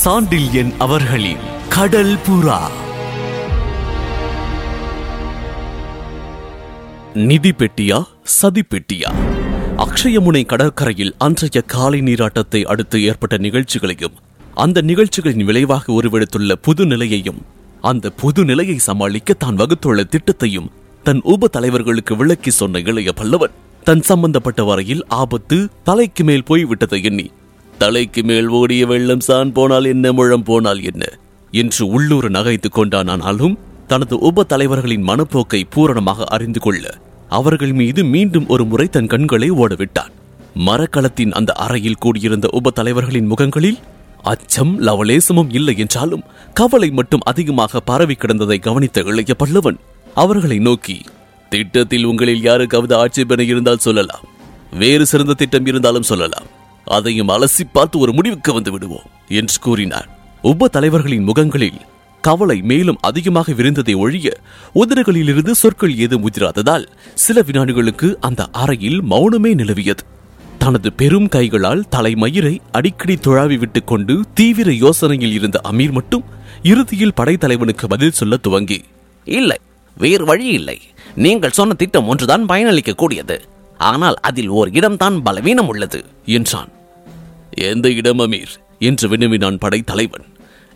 சாண்டில்யன் அவர்களின் கடல் புறா. நிதி பெட்டியா சதி பெட்டியா? அக்ஷயமுனை கடற்கரையில் அன்றைய காலை நீராட்டத்தை அடுத்து ஏற்பட்ட நிகழ்ச்சிகளையும் அந்த நிகழ்ச்சிகளின் விளைவாக உருவெடுத்துள்ள புது நிலையையும் அந்த புது நிலையை சமாளிக்க தான் வகுத்துள்ள திட்டத்தையும் தன் உப தலைவர்களுக்கு விளக்கி சொன்ன இளைய பல்லவன் தன் சம்பந்தப்பட்ட வரையில் ஆபத்து தலைக்கு மேல் போய்விட்டதை எண்ணி தலைக்கு மேல் ஓடிய வெள்ளம் சான் போனால் என்ன முழம் போனால் என்ன? என்று உள்ளூர் நகைத்துக் கொண்டானானாலும் தனது உப தலைவர்களின் மனப்போக்கை பூரணமாக அறிந்து கொள்ள அவர்கள் மீது மீண்டும் ஒரு முறை தன் கண்களை ஓடவிட்டான். மரக்களத்தின் அந்த அறையில் கூடியிருந்த உப தலைவர்களின் முகங்களில் அச்சம் லவலேசமும் இல்லை என்றாலும் கவலை மட்டும் அதிகமாக பரவி கிடந்ததை கவனித்த இளைய பல்லவன் அவர்களை நோக்கி திட்டத்தில் உங்களில் யாருக்காவது ஆட்சேபனை இருந்தால் சொல்லலாம். வேறு சிறந்த திட்டம் இருந்தாலும் சொல்லலாம். அதையும் அலசி பார்த்து ஒரு முடிவுக்கு வந்து விடுவோம் என்று கூறினார். உப தலைவர்களின் முகங்களில் கவலை மேலும் அதிகமாக விரிந்ததை ஒழிய உதடுகளிலிருந்து சொற்கள் ஏதும் உதிராததால் சில வினாடிகளுக்கு அந்த அறையில் மௌனமே நிலவியது. தனது பெரும் கைகளால் தலைமயிரை அடிக்கடி துழாவி விட்டுக் கொண்டு தீவிர யோசனையில் இருந்த அமீர் மட்டும் இறுதியில் படைத்தலைவனுக்கு பதில் சொல்ல துவங்கி இல்லை வேறு வழி இல்லை. நீங்கள் சொன்ன திட்டம் ஒன்றுதான் பயனளிக்க கூடியது ஆனால் அதில் ஓர் இடம்தான் பலவீனம் உள்ளது என்றான். எந்த இடம் அமீர் என்று வினவினான் படைத்தலைவன்.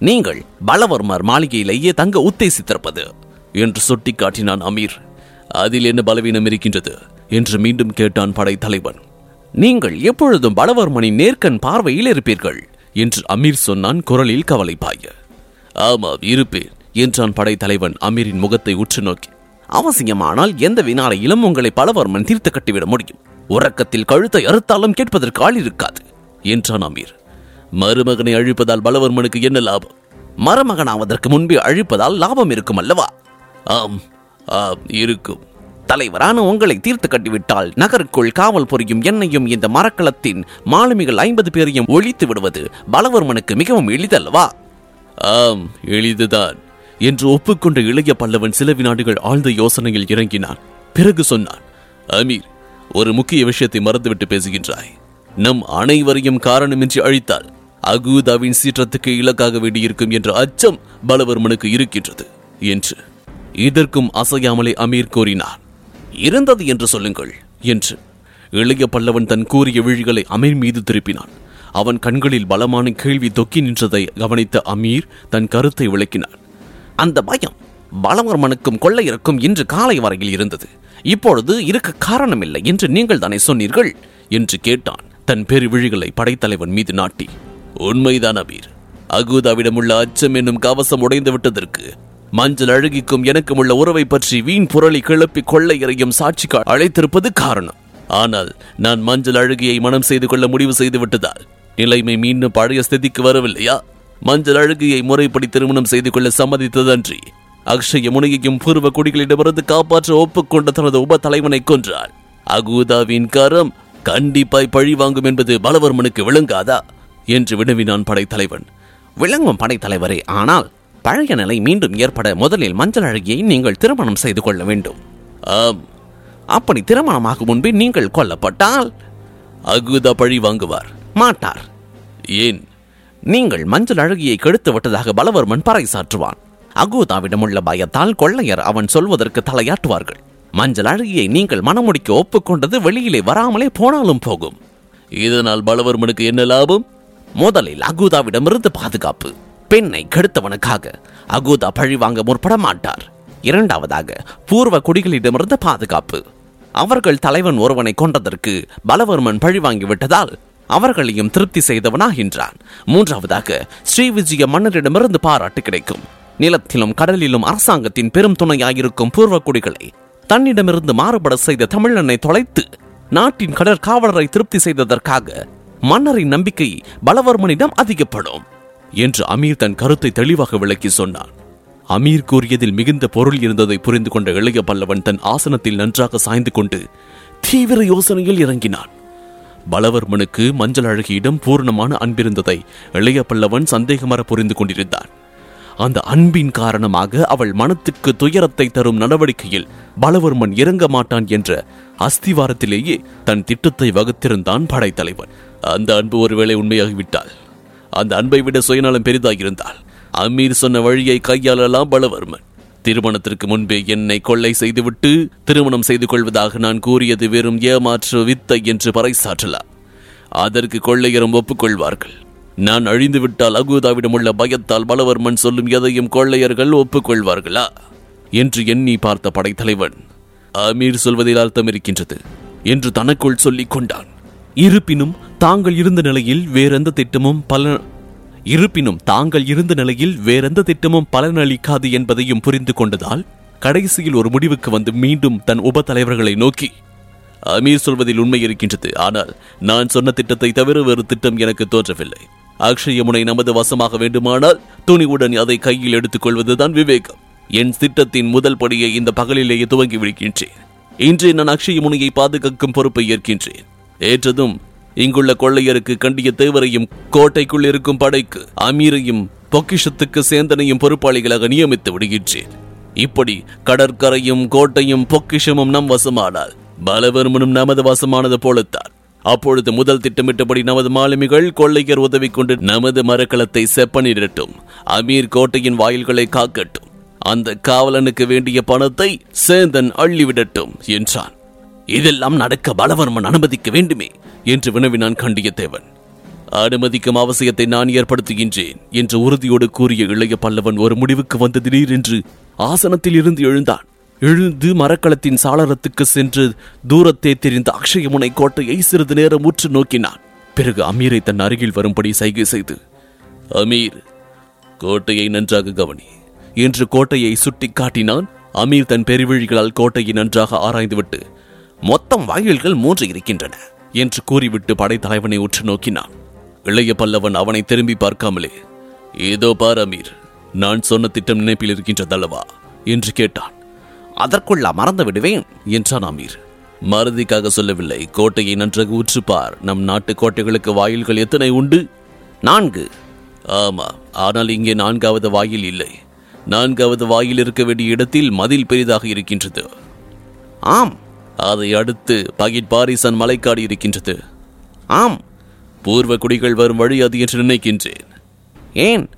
நீங்கள் பலவர்மர் மாளிகையிலேயே தங்க உத்தேசித்திருப்பது என்று சுட்டிக்காட்டினான் அமீர். அதில் என்ன பலவீனம் இருக்கின்றது என்று மீண்டும் கேட்டான் படைத்தலைவன். நீங்கள் எப்பொழுதும் பலவர்மனின் நேர்கண் பார்வையில் இருப்பீர்கள் என்று அமீர் சொன்னான் குரலில் கவலை பாய ஆமாம் இருப்பேன் என்றான் படைத்தலைவன் அமீரின் முகத்தை உற்று நோக்கி. அவசியமானால் எந்த வினாலையிலும் உங்களை பலவர்மன் தீர்த்து கட்டிவிட முடியும். உறக்கத்தில் கழுத்தை அறுத்தாலும் கேட்பதற்கு ஆள் இருக்காது. என்றான் அமீர். மருமகனை அழிப்பதால் பலவர்மனுக்கு என்ன லாபம்? மருமகனாவதற்கு முன்பே அழிப்பதால் லாபம் இருக்கும் அல்லவா? ஆம் ஆம் இருக்கும். தலைவரான உங்களை தீர்த்து கட்டிவிட்டால் நகருக்குள் காவல் புரியும் என்னையும் இந்த மரக்களத்தின் மாலுமிகள் ஐம்பது பேரையும் ஒழித்து விடுவது பலவர்மனுக்கு மிகவும் எளிதல்லவா? ஆம் எளிதுதான் என்று ஒப்புக்கொண்ட இளைய பல்லவன் சில வினாடுகள் ஆழ்ந்த யோசனையில் இறங்கினான். பிறகு சொன்னான் அமீர் ஒரு முக்கிய விஷயத்தை மறந்துவிட்டு பேசுகின்றாய். நம் அனைவரையும் காரணமின்றி அழித்தால் அகூதாவின் சீற்றத்துக்கு இலக்காக வேண்டியிருக்கும் என்ற அச்சம் பலவர்மனுக்கு இருக்கின்றது என்று இதற்கும் அசையாமலே அமீர் கூறினார். இருந்தது என்று சொல்லுங்கள் என்று இளைய பல்லவன் தன் கூறிய விழிகளை அமீர் மீது திருப்பினான். அவன் கண்களில் பலமான கேள்வி தொக்கி நின்றதை கவனித்த அமீர் தன் கருத்தை விளக்கினான் அந்த பயம் பலவர்மனுக்கும் கொள்ளையிறக்கும் இன்று காலை வரையில் இருந்தது. இப்பொழுது இருக்க காரணமில்லை என்று நீங்கள் தானே சொன்னீர்கள்? என்று கேட்டான். தன் பெரு விழிகளை படைத்தலைவன் மீது நாட்டி உண்மைதான் அமீர். அகூதாவிடமுள்ள அச்சம் என்னும் கவசம் உடைந்து விட்டதற்கு மஞ்சள் அழகிக்கும் எனக்கும் உள்ள உறவை பற்றி வீண் புரளி கிளப்பி கொள்ளையரையும் சாட்சிக்கு அழைத்திருப்பது காரணம். ஆனால் நான் மஞ்சள் அழகியை மனம் செய்து கொள்ள முடிவு செய்து விட்டதால் நிலைமை மீண்டும் பழைய ஸ்திதிக்கு வரவில்லையா? மஞ்சள் அழகியை முறைப்படி திருமணம் செய்து கொள்ள சம்மதித்ததன்றி அக்ஷய முனையையும் பூர்வ குடிகளிடமிருந்து காப்பாற்ற ஒப்புக்கொண்ட தனது உப தலைவனை கொன்றார் அகூதாவின் கரம் கண்டிப்பாய் பழி வாங்கும் என்பது பலவர்மனுக்கு விளங்காதா? என்று வினவினான் படைத்தலைவன். விளங்கும் படைத்தலைவரே ஆனால் பழைய நிலை மீண்டும் ஏற்பட முதலில் மஞ்சள் அழகியை நீங்கள் திருமணம் செய்து கொள்ள வேண்டும். ஆம். அப்படி திருமணமாகும் முன்பே நீங்கள் கொல்லப்பட்டால்? அகுதா பழி வாங்குவார். மாட்டார். ஏன்? நீங்கள் மஞ்சள் அழகியை கெடுத்து விட்டதாக பலவர்மன் பறைசாற்றுவான். அகூதாவிடம் உள்ள பயத்தால் கொள்ளையர் அவன் சொல்வதற்கு தலையாட்டுவார்கள். மஞ்சள் அழகியை நீங்கள் மனமுடிக்க ஒப்புக்கொண்டது வெளியிலே வராமலே போனாலும் போகும். இதனால் பலவர்மனுக்கு என்ன லாபம்? முதலில் அகூதாவிடமிருந்து பாதுகாப்பு. பெண்ணை கெடுத்தவனுக்காக அகூதா பழி வாங்க முற்பட மாட்டார் இரண்டாவதாக பூர்வ குடிகளிடமிருந்து பாதுகாப்பு. அவர்கள் தலைவன் ஒருவனை கொன்றதற்கு பலவர்மன் பழி வாங்கி விட்டதால் அவர்களையும் திருப்தி செய்தவனாகின்றான். மூன்றாவதாக ஸ்ரீவிஜய மன்னரிடமிருந்து பாராட்டு கிடைக்கும். நிலத்திலும் கடலிலும் அரசாங்கத்தின் பெரும் துணையாயிருக்கும் பூர்வ குடிகளை தன்னிடமிருந்து மாறுபட செய்த தமிழனை தொலைத்து நாட்டின் கடற்காவலரை திருப்தி செய்ததற்காக மன்னரின் நம்பிக்கை பலவர்மனிடம் அதிகப்படும் என்று அமீர் தன் கருத்தை தெளிவாக விளக்கி சொன்னான். அமீர் கூறியதில் மிகுந்த பொருள் இருந்ததை புரிந்து கொண்ட இளைய பல்லவன் தன் ஆசனத்தில் நன்றாக சாய்ந்து கொண்டு தீவிர யோசனையில் இறங்கினான். பலவர்மனுக்கு மஞ்சள் அழகியிடம் பூர்ணமான அன்பிருந்ததை இளைய பல்லவன் சந்தேகமர புரிந்து கொண்டிருந்தான். அந்த அன்பின் காரணமாக அவள் மனத்துக்கு துயரத்தை தரும் நடவடிக்கையில் பலவர்மன் இறங்க மாட்டான் என்ற அஸ்திவாரத்திலேயே தன் திட்டத்தை வகுத்திருந்தான் படைத்தலைவன். அந்த அன்பு ஒருவேளை உண்மையாகிவிட்டால்? அந்த அன்பை விட சுயநலம் பெரிதாயிருந்தால் அமீர் சொன்ன வழியை கையாளலாம் பலவர்மன். திருமணத்திற்கு முன்பே என்னை கொள்ளை செய்துவிட்டு திருமணம் செய்து கொள்வதாக நான் கூறியது வெறும் ஏமாற்று வித்தை என்று பறைசாற்றலாம். அதற்கு கொள்ளையரும் ஒப்புக்கொள்வார்கள். நான் அழிந்துவிட்டால் அகூதாவிடம் உள்ள பயத்தால் பலவர்மன் சொல்லும் எதையும் கொள்ளையர்கள் ஒப்புக்கொள்வார்களா? என்று எண்ணி பார்த்த படைத்தலைவன் அமீர் சொல்வதில் அர்த்தம் இருக்கின்றது என்று தனக்குள் சொல்லிக் கொண்டான். இருப்பினும் தாங்கள் இருந்த நிலையில் வேறெந்த திட்டமும் பல இருப்பினும் தாங்கள் இருந்த நிலையில் வேறெந்த திட்டமும் பலனளிக்காது என்பதையும் புரிந்து கொண்டதால் கடைசியில் ஒரு முடிவுக்கு வந்து மீண்டும் தன் உப தலைவர்களை நோக்கி அமீர் சொல்வதில் உண்மை இருக்கின்றது ஆனால் நான் சொன்ன திட்டத்தை தவிர வேறு திட்டம் எனக்கு தோன்றவில்லை. அக்ஷயமுனை நமது வசமாக வேண்டுமானால் துணிவுடன் அதை கையில் எடுத்துக் கொள்வதுதான் விவேகம். என் திட்டத்தின் முதல் படியை இந்த பகலிலேயே துவங்கி விடுகின்றேன். இன்றே நான் அக்ஷயமுனையை பாதுகாக்கும் பொறுப்பை ஏற்கின்றேன். ஏற்றதும் இங்குள்ள கொள்ளையருக்கு கண்டிய தேவரையும் கோட்டைக்குள் இருக்கும் படைக்கு அமீரையும் பொக்கிஷத்துக்கு சேந்தனையும் பொறுப்பாளிகளாக நியமித்து விடுகின்றேன். இப்படி கடற்கரையும் கோட்டையும் பொக்கிஷமும் நம் வசமானால் பலவர்மனும் நமது வசமானது போலத்தான். அப்பொழுது முதல் திட்டமிட்டபடி நமது மாலுமிகள் கொள்ளையர் உதவி கொண்டு நமது மரக்கலத்தை செப்பனிடட்டும். அமீர் கோட்டையின் வாயில்களை காக்கட்டும். அந்த காவலனுக்கு வேண்டிய பணத்தை சேந்தன் அள்ளிவிடட்டும் என்றான். இதெல்லாம் நடக்க பலவர்மன் அனுமதிக்க வேண்டுமே என்று வினவினான் கண்டியத்தேவன். அனுமதிக்கும் அவசியத்தை நான் ஏற்படுத்துகின்றேன் என்று உறுதியோடு கூறிய இளைய பல்லவன் ஒரு முடிவுக்கு வந்து திடீரென்று ஆசனத்தில் இருந்து எழுந்தான். எழுந்து மரக்களத்தின் சாளரத்துக்கு சென்று தூரத்தே தெரிந்த அக்ஷயமுனை கோட்டையை சிறிது நேரம் உற்று நோக்கினான். பிறகு அமீரை தன் அருகில் வரும்படி சைகை செய்து அமீர் கோட்டையை நன்றாக கவனி. என்று கோட்டையை சுட்டி காட்டினான். அமீர் தன் பெருவிழிகளால் கோட்டையை நன்றாக ஆராய்ந்துவிட்டு மொத்தம் வாயில்கள் மூன்று இருக்கின்றன என்று கூறிவிட்டு படைத்தலைவனை உற்று நோக்கினான். இளைய பல்லவன் அவனை திரும்பி பார்க்காமலே ஏதோ பார் அமீர் நான் சொன்ன திட்டம் நினைப்பில் இருக்கின்றதல்லவா? என்று கேட்டான். அதற்குள்ள மறந்து விடுவேன். என்றான் அமீர் மறதிக்காக சொல்லவில்லை. கோட்டையை நன்றாக உற்றுப்பார் நம் நாட்டு கோட்டைகளுக்கு வாயில்கள் எத்தனை உண்டு? நான்கு. ஆமா ஆனால் இங்கே நான்காவது வாயில் இல்லை. நான்காவது வாயில் இருக்க வேண்டிய இடத்தில் மதில் பெரிதாக இருக்கின்றது. ஆம். அதை அடுத்து பகிட் பாரிசன் மலைக்காடு இருக்கின்றது. ஆம். பூர்வ குடிகள் வரும் வழி அது என்று நினைக்கின்றேன். ஏன்?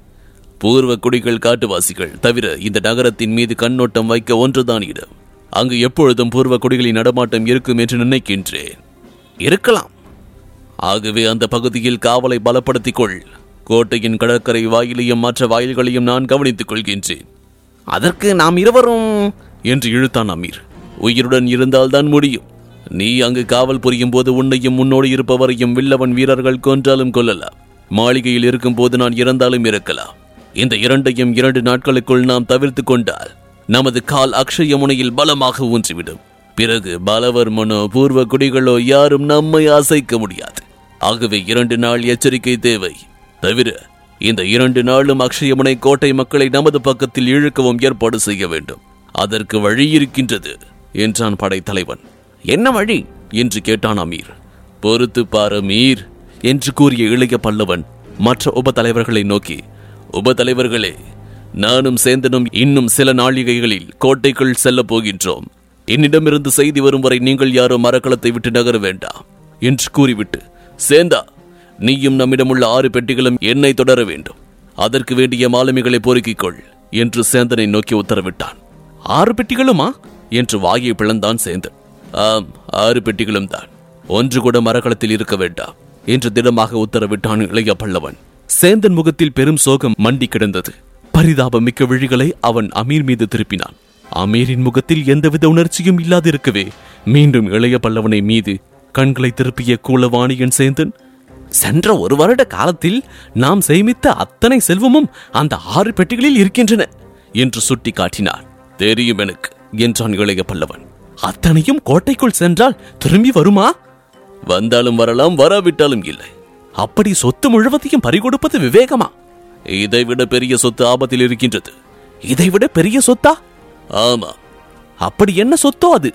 பூர்வ குடிகள் காட்டுவாசிகள். தவிர இந்த நகரத்தின் மீது கண்ணோட்டம் வைக்க ஒன்றுதான் இடம். அங்கு எப்பொழுதும் பூர்வ குடிகளின் நடமாட்டம் இருக்கும் என்று நினைக்கின்றேன். இருக்கலாம். ஆகவே அந்த பகுதியில் காவலை பலப்படுத்திக் கொள். கோட்டையின் கடற்கரை வாயிலையும் மற்ற வாயில்களையும் நான் கவனித்துக் கொள்கின்றேன். அதற்கு நாம் இருவரும் என்று இழுத்தான் அமீர். உயிருடன் இருந்தால்தான் முடியும். நீ அங்கு காவல் புரியும் போது உன்னையும் முன்னோடு இருப்பவரையும் வில்லவன் வீரர்கள் கொன்றாலும் கொல்லலாம். மாளிகையில் இருக்கும் போது நான் இறந்தாலும் இருக்கலாம் இந்த இரண்டையும் இரண்டு நாட்களுக்குள் நாம் தவிர்த்து கொண்டால் நமது கால் அக்ஷய முனையில் பலமாக ஊன்றிவிடும். பிறகு பலவர்மனோ பூர்வ குடிகளோ யாரும் நம்மை அசைக்க முடியாது. ஆகவே இரண்டு நாள் எச்சரிக்கை தேவை. தவிர இந்த இரண்டு நாளும் அக்ஷயமுனை கோட்டை மக்களை நமது பக்கத்தில் இழுக்கவும் ஏற்பாடு செய்ய வேண்டும். அதற்கு வழி இருக்கின்றது என்றான் படைத்தலைவன். என்ன வழி? என்று கேட்டான் அமீர். பொறுத்து பார் அமீர் என்று கூறிய இளைய பல்லவன் மற்ற உப தலைவர்களை நோக்கி உப தலைவர்களே நானும் சேந்தனும் இன்னும் சில நாளிகைகளில் கோட்டைக்குள் செல்லப் போகின்றோம். என்னிடமிருந்து செய்தி வரும் வரை நீங்கள் யாரும் மரக்களத்தை விட்டு நகர வேண்டாம் என்று கூறிவிட்டு சேந்தா நீயும் நம்மிடமுள்ள ஆறு பெட்டிகளும் என்னை தொடர வேண்டும். அதற்கு வேண்டிய மாலுமிகளை பொறுக்கிக் கொள் என்று சேந்தனை நோக்கி உத்தரவிட்டான். ஆறு பெட்டிகளுமா? என்று வாயை பிளந்தான் சேந்தன். ஆம் ஆறு பெட்டிகளும் தான் ஒன்று கூட மரக்களத்தில் இருக்க வேண்டாம் என்று திடமாக உத்தரவிட்டான் இளைய பல்லவன். சேந்தன் முகத்தில் பெரும் சோகம் மண்டி கிடந்தது. பரிதாபம் மிக்க விழிகளை அவன் அமீர் மீது திருப்பினான். அமீரின் முகத்தில் எந்தவித உணர்ச்சியும் இல்லாதிருக்கவே மீண்டும் இளைய பல்லவனை மீது கண்களை திருப்பிய கூலவாணியன் சேந்தன் சென்ற ஒரு வருட காலத்தில் நாம் சேமித்த அத்தனை செல்வமும் அந்த ஆறு பெட்டிகளில் இருக்கின்றன என்று சுட்டி காட்டினார் தெரியும் எனக்கு என்றான் இளைய பல்லவன். அத்தனையும் கோட்டைக்குள் சென்றால் திரும்பி வருமா? வந்தாலும் வரலாம் வராவிட்டாலும் இல்லை. அப்படி சொத்து முழுவதையும் பறிகொடுப்பது விவேகமா? இதைவிட பெரிய சொத்து ஆபத்தில் இருக்கின்றது. இதைவிட பெரிய சொத்தா? ஆமா. அப்படி என்ன சொத்தோ அது?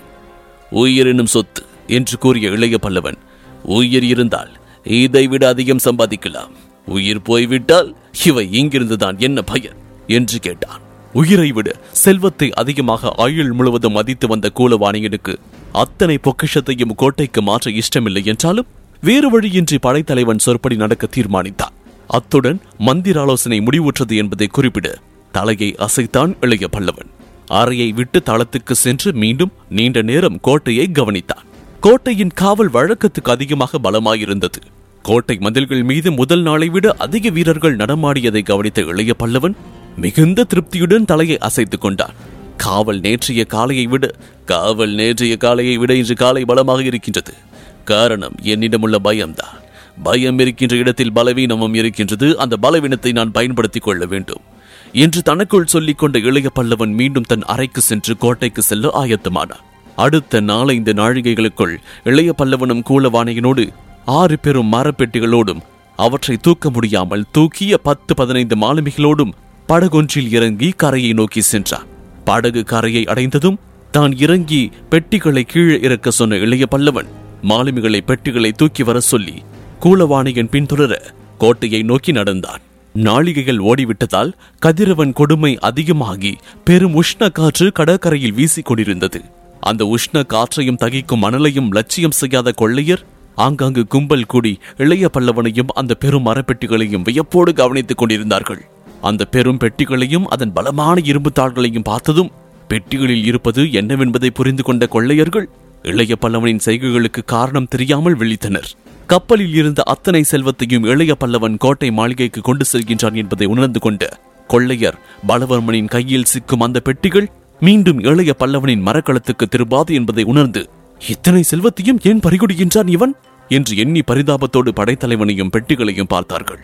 உயிர் என்னும் சொத்து என்று கூறிய இளைய பல்லவன் உயிர் இருந்தால் இதைவிட அதிகம் சம்பாதிக்கலாம். உயிர் போய்விட்டால் இவை இங்கிருந்துதான் என்ன பயன்? என்று கேட்டான். உயிரை விட செல்வத்தை அதிகமாக ஆயுள் முழுவதும் மதித்து வந்த கூலவாணியனுக்கு அத்தனை பொக்கிஷத்தையும் கோட்டைக்கு மாற்ற இஷ்டமில்லை என்றாலும் வேறு வழியின்றி படைத்தலைவன் சொற்படி நடக்க தீர்மானித்தான். அத்துடன் மந்திர ஆலோசனை முடிவுற்றது என்பதை குறிப்பிட. தலையை அசைத்தான் இளைய பல்லவன். அறையை விட்டு தளத்துக்கு சென்று மீண்டும் நீண்ட நேரம் கோட்டையை கவனித்தான். கோட்டையின் காவல் வழக்கத்துக்கு அதிகமாக பலமாயிருந்தது. கோட்டை மதில்கள் மீது முதல் நாளை விட அதிக வீரர்கள் நடமாடியதை கவனித்த இளைய பல்லவன் மிகுந்த திருப்தியுடன் தலையை அசைத்துக் கொண்டான். காவல் நேற்றைய காலையை விட காவல் நேற்றைய காலையை விட இன்று காலை பலமாக இருக்கின்றது. காரணம் என்னிடமுள்ள பயம்தான். பயம் இருக்கின்ற இடத்தில் பலவீனமும் இருக்கின்றது. அந்த பலவீனத்தை நான் பயன்படுத்திக் கொள்ள வேண்டும். என்று தனக்குள் சொல்லிக் கொண்ட இளைய பல்லவன் மீண்டும் தன் அறைக்கு சென்று கோட்டைக்கு செல்ல ஆயத்தமானான். அடுத்த நாலைந்து நாழிகைகளுக்குள் இளைய பல்லவனும் கூலவானையனோடு ஆறு பெரும் மரப்பெட்டிகளோடும் அவற்றை தூக்க முடியாமல் தூக்கிய பத்து பதினைந்து மாலுமிகளோடும் படகொன்றில் இறங்கி கரையை நோக்கி சென்றான். படகு கரையை அடைந்ததும் தான் இறங்கி பெட்டிகளை கீழே இறக்க சொன்ன இளைய பல்லவன் மாலுமிகளை பெட்டிகளை தூக்கி வர சொல்லி கூலவாணியன் பின்தொடர கோட்டையை நோக்கி நடந்தான். நாளிகைகள் ஓடிவிட்டதால் கதிரவன் கொடுமை அதிகமாகி பெரும் உஷ்ண காற்று கடற்கரையில் வீசிக் கொண்டிருந்தது. அந்த உஷ்ண காற்றையும் தகிக்கும் மணலையும் லட்சியம் செய்யாத கொள்ளையர் ஆங்காங்கு கும்பல் கூடி இளைய பல்லவனையும் அந்த பெரும் மரப்பெட்டிகளையும் வியப்போடு கவனித்துக் கொண்டிருந்தார்கள். அந்த பெரும் பெட்டிகளையும் அதன் பலமான இரும்பு தாள்களையும் பார்த்ததும் பெட்டிகளில் இருப்பது என்னவென்பதை புரிந்து கொண்ட கொள்ளையர்கள் இளைய பல்லவனின் செய்கைகளுக்கு காரணம் தெரியாமல் விழித்தனர். கப்பலில் இருந்த அத்தனை செல்வத்தையும் இளைய பல்லவன் கோட்டை மாளிகைக்கு கொண்டு செல்கின்றான் என்பதை உணர்ந்து கொண்ட கொள்ளையர் பலவர்மனின் கையில் சிக்கும் அந்த பெட்டிகள் மீண்டும் இளைய பல்லவனின் மரக்களத்துக்கு திரும்பாது என்பதை உணர்ந்து இத்தனை செல்வத்தையும் ஏன் பறிகொடுகின்றான் இவன்? என்று எண்ணி பரிதாபத்தோடு படைத்தலைவனையும் பெட்டிகளையும் பார்த்தார்கள்.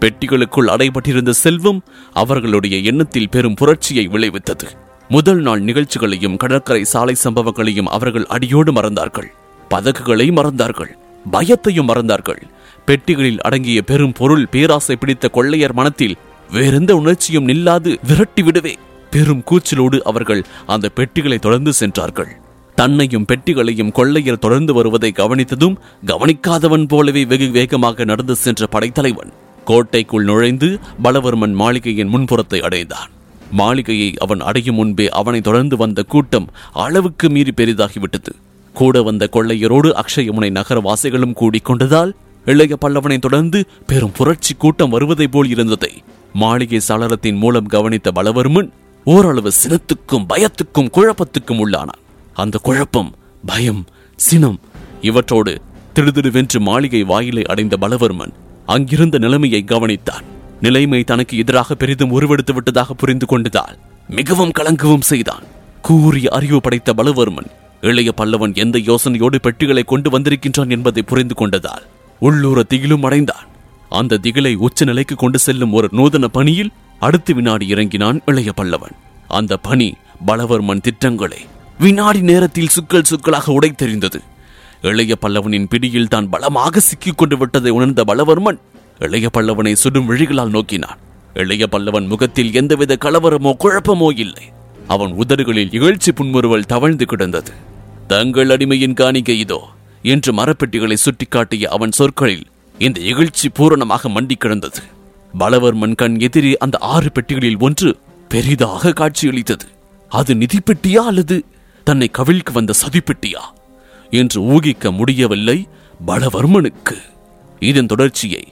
பெட்டிகளுக்குள் அடைபட்டிருந்த செல்வம் அவர்களுடைய எண்ணத்தில் பெரும் புரட்சியை விளைவித்தது. முதல் நாள் நிகழ்ச்சிகளையும் கடற்கரை சாலை சம்பவங்களையும் அவர்கள் அடியோடு மறந்தார்கள். பதக்குகளை மறந்தார்கள். பயத்தையும் மறந்தார்கள். பெட்டிகளில் அடங்கிய பெரும் பொருள் பேராசை பிடித்த கொள்ளையர் மனத்தில் வேறெந்த உணர்ச்சியும் நில்லாது விரட்டி விடுவே பெரும் கூச்சலோடு அவர்கள் அந்த பெட்டிகளை தொடர்ந்து சென்றார்கள். தன்னையும் பெட்டிகளையும் கொள்ளையர் தொடர்ந்து வருவதை கவனித்ததும் கவனிக்காதவன் போலவே வெகு வேகமாக நடந்து சென்ற படைத்தலைவன் கோட்டைக்குள் நுழைந்து பலவர்மன் மாளிகையின் முன்புறத்தை அடைந்தான். மாளிகையை அவன் அடையும் முன்பே அவனை தொடர்ந்து வந்த கூட்டம் அளவுக்கு மீறி பெரிதாகிவிட்டது. கூட வந்த கொள்ளையரோடு அக்ஷயமுனை நகரவாசிகளும் கூடிக்கொண்டதால் இளைய பல்லவனை தொடர்ந்து பெரும் புரட்சி கூட்டம் வருவதைப் போல் இருந்ததை மாளிகை சாளரத்தின் மூலம் கவனித்த பலவர்மன் ஓரளவு சினத்துக்கும் பயத்துக்கும் குழப்பத்துக்கும் உள்ளானான். அந்த குழப்பம் பயம் சினம் இவற்றோடு திடுதிடுவென்று மாளிகை வாயிலை அடைந்த பலவர்மன் அங்கிருந்த நிலைமையை கவனித்தான். நிலைமை தனக்கு எதிராக பெரிதும் உருவெடுத்து விட்டதாக புரிந்து கொண்டதால் மிகவும் கலங்கவும் செய்தான். கூறிய அறிவு படைத்த பலவர்மன் இளைய பல்லவன் எந்த யோசனையோடு பெட்டிகளை கொண்டு வந்திருக்கின்றான் என்பதை புரிந்து கொண்டதால் உள்ளூர திகிலும் அடைந்தான். அந்த திகிலை உச்ச நிலைக்கு கொண்டு செல்லும் ஒரு நூதன பணியில் அடுத்து வினாடி இறங்கினான் இளைய பல்லவன். அந்த பணி பலவர்மன் திட்டங்களை வினாடி நேரத்தில் சுக்கள் சுக்களாக உடைத்தெறிந்தது. இளைய பல்லவனின் பிடியில் தான் பலமாக சிக்கிக் கொண்டு விட்டதை உணர்ந்த பலவர்மன் இளைய பல்லவனை சுடும் விழிகளால் நோக்கினான். இளைய பல்லவன் முகத்தில் எந்தவித கலவரமோ குழப்பமோ இல்லை. அவன் உதடுகளில் இகழ்ச்சி புன்முறுவல் தவழ்ந்து கிடந்தது. தங்கள் அடிமையின் காணிக்கை இதோ என்று மரப்பெட்டிகளை சுட்டிக்காட்டிய அவன் சொற்களில் இந்த இகழ்ச்சி பூரணமாக மண்டி கிடந்தது. பலவர்மன் கண் எதிரே அந்த ஆறு பெட்டிகளில் ஒன்று பெரிதாக காட்சியளித்தது. அது நிதி பெட்டியா அல்லது தன்னை கவிழ்க்கு வந்த சதிப்பெட்டியா? என்று ஊகிக்க முடியவில்லை பலவர்மனுக்கு. இதன் தொடர்ச்சியை